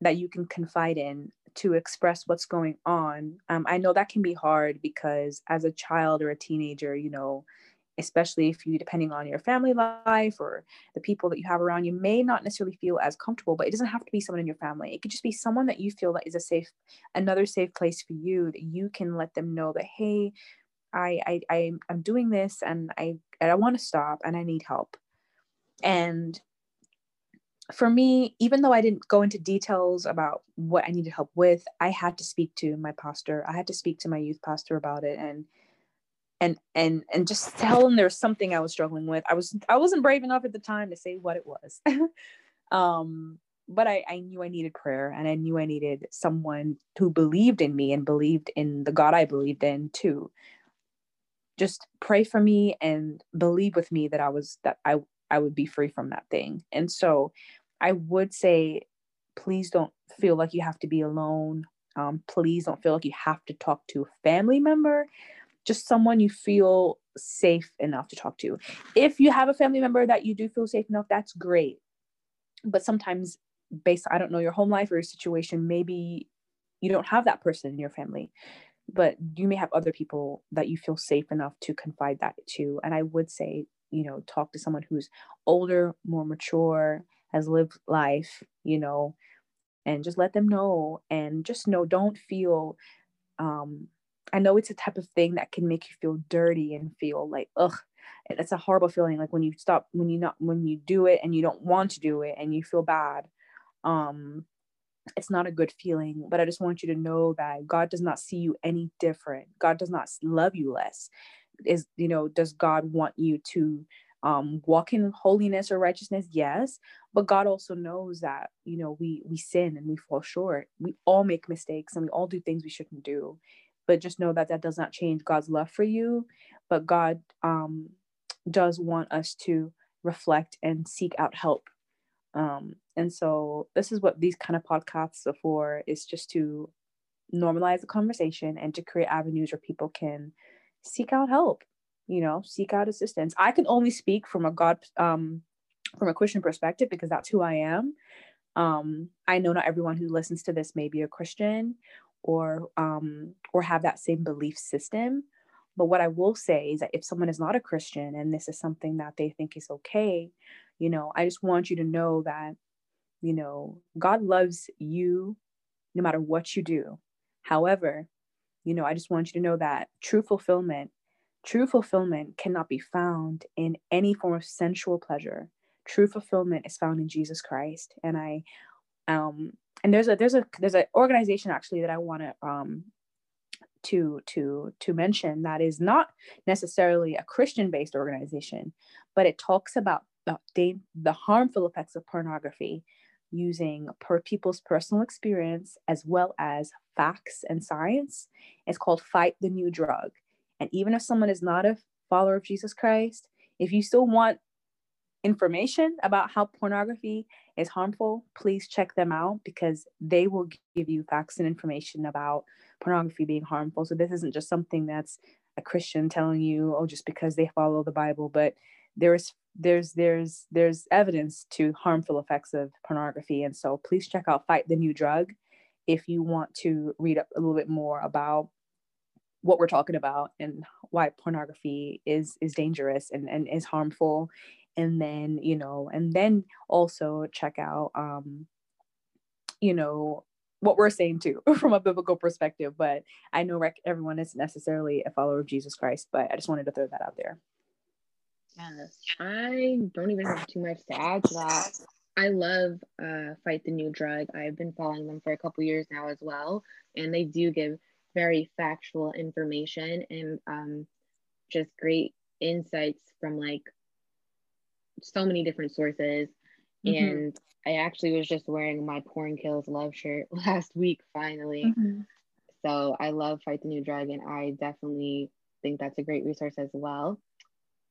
that you can confide in to express what's going on. Um, I know that can be hard because as a child or a teenager, you know, especially if you depending on your family life or the people that you have around you may not necessarily feel as comfortable but it doesn't have to be someone in your family it could just be someone that you feel that is a safe another safe place for you that you can let them know that hey i i, I i'm doing this and i and i want to stop and i need help and for me, even though I didn't go into details about what I needed help with, I had to speak to my pastor. I had to speak to my youth pastor about it and and and and just tell them there's something I was struggling with. I was I wasn't brave enough at the time to say what it was. um but I, I knew I needed prayer and I knew I needed someone who believed in me and believed in the God I believed in too. Just pray for me and believe with me that I was that I I would be free from that thing. And so I would say, please don't feel like you have to be alone. Um, please don't feel like you have to talk to a family member, just someone you feel safe enough to talk to. If you have a family member that you do feel safe enough, that's great. But sometimes, based, I don't know your home life or your situation, maybe you don't have that person in your family but you may have other people that you feel safe enough to confide that to and i would say you know talk to someone who's older more mature has lived life you know and just let them know and just know don't feel um i know it's a type of thing that can make you feel dirty and feel like ugh it's a horrible feeling like when you stop when you not when you do it and you don't want to do it and you feel bad um it's not a good feeling but i just want you to know that god does not see you any different. God does not love you less. Is you know does god want you to um, walk in holiness or righteousness? Yes but god also knows that you know we we sin and we fall short. We all make mistakes and we all do things we shouldn't do but just know that that does not change god's love for you but god um, does want us to reflect and seek out help. Um, and so this is what these kind of podcasts are for is just to normalize the conversation and to create avenues where people can seek out help you know seek out assistance. I can only speak from a god um from a christian perspective because that's who i am. Um i know not everyone who listens to this may be a christian or um or have that same belief system But what I will say is that if someone is not a Christian and this is something that they think is okay, you know, I just want you to know that, you know, God loves you no matter what you do. However, you know, I just want you to know that true fulfillment, true fulfillment cannot be found in any form of sensual pleasure. True fulfillment is found in Jesus Christ. And I um and there's a there's a there's an organization actually that I want to um to to to mention that is not necessarily a Christian based organization, but it talks about the, the harmful effects of pornography using per people's personal experience as well as facts and science. It's called Fight the New Drug. And even if someone is not a follower of Jesus Christ, if you still want information about how pornography is harmful, please check them out because they will give you facts and information about pornography being harmful. So this isn't just something that's a Christian telling you, oh, just because they follow the Bible, but there's there's there's there's evidence to harmful effects of pornography. And so please check out Fight the New Drug if you want to read up a little bit more about what we're talking about and why pornography is is dangerous and, and is harmful and then you know and then also check out um you know what we're saying too from a biblical perspective but i know rec- everyone isn't necessarily a follower of jesus christ but i just wanted to throw that out there. Yes i don't even have too much to add to that. I love uh, fight the new drug. I've been following them for a couple years now as well and they do give very factual information and um, just great insights from like so many different sources. Mm-hmm. And I actually was just wearing my Porn Kills Love shirt last week, finally. Mm-hmm. So I love Fight the New Drug, and I definitely think that's a great resource as well.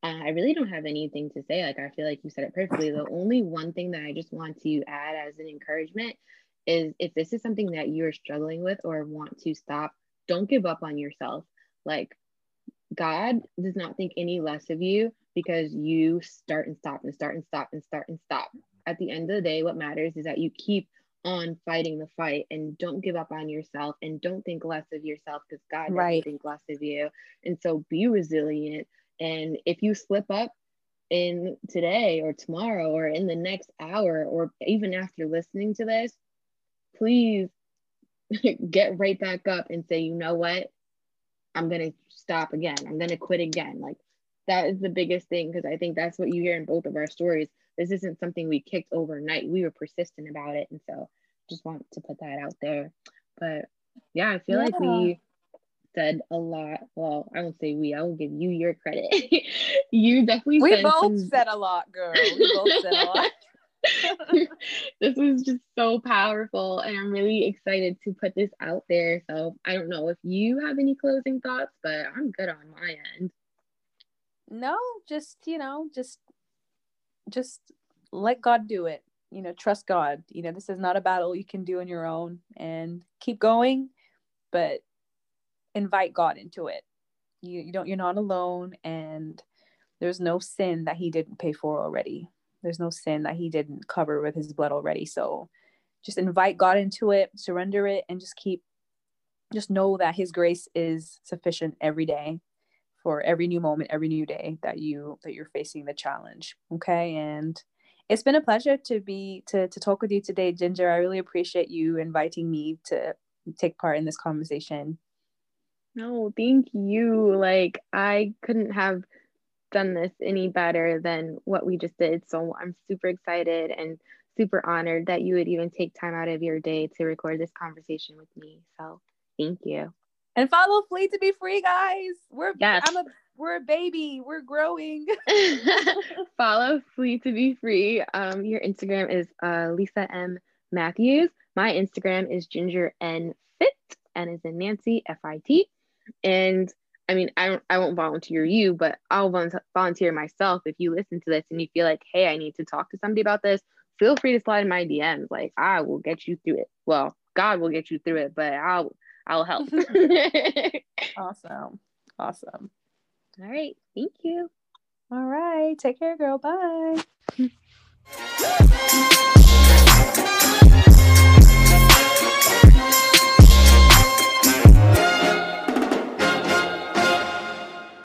Uh, I really don't have anything to say. Like, I feel like you said it perfectly. The only one thing that I just want to add as an encouragement is if this is something that you're struggling with or want to stop, don't give up on yourself. Like, God does not think any less of you because you start and stop and start and stop and start and stop. At the end of the day, what matters is that you keep on fighting the fight and don't give up on yourself and don't think less of yourself because God doesn't think less of you. And so be resilient. And if you slip up in today or tomorrow or in the next hour or even after listening to this, please get right back up and say, you know what? I'm going to stop again. I'm going to quit again. Like that is the biggest thing because I think that's what you hear in both of our stories. This isn't something we kicked overnight. We were persistent about it. And so just want to put that out there. But yeah, I feel yeah. like we said a lot. Well, I won't say we, I will give you your credit. you definitely We both some... said a lot, girl. We both said a lot. this was just so powerful and i'm really excited to put this out there so i don't know if you have any closing thoughts but i'm good on my end no just you know just just let god do it. You know trust god. You know this is not a battle you can do on your own and keep going but invite god into it. You, you don't you're not alone and there's no sin that he didn't pay for already. There's no sin that he didn't cover with his blood already. So just invite god into it surrender it and just keep just know that his grace is sufficient every day for every new moment every new day that you that you're facing the challenge okay? And it's been a pleasure to be to to talk with you today ginger. I really appreciate you inviting me to take part in this conversation. No thank you. Like i couldn't have done this any better than what we just did. So i'm super excited and super honored that you would even take time out of your day to record this conversation with me. So thank you and follow Flee to be free, guys. We're yes. I'm a we're a baby. We're growing. follow Flee to be free. Um, your Instagram is uh, Lisa M Matthews. My Instagram is Ginger N Fit, and is in Nancy F I T. And I mean, I don't, I won't volunteer you, but I'll volunteer myself. If you listen to this and you feel like, hey, I need to talk to somebody about this, feel free to slide in my DMs. Like I will get you through it. Well, God will get you through it, but I'll I'll help. awesome. Awesome. All right. Thank you. All right. Take care, girl. Bye.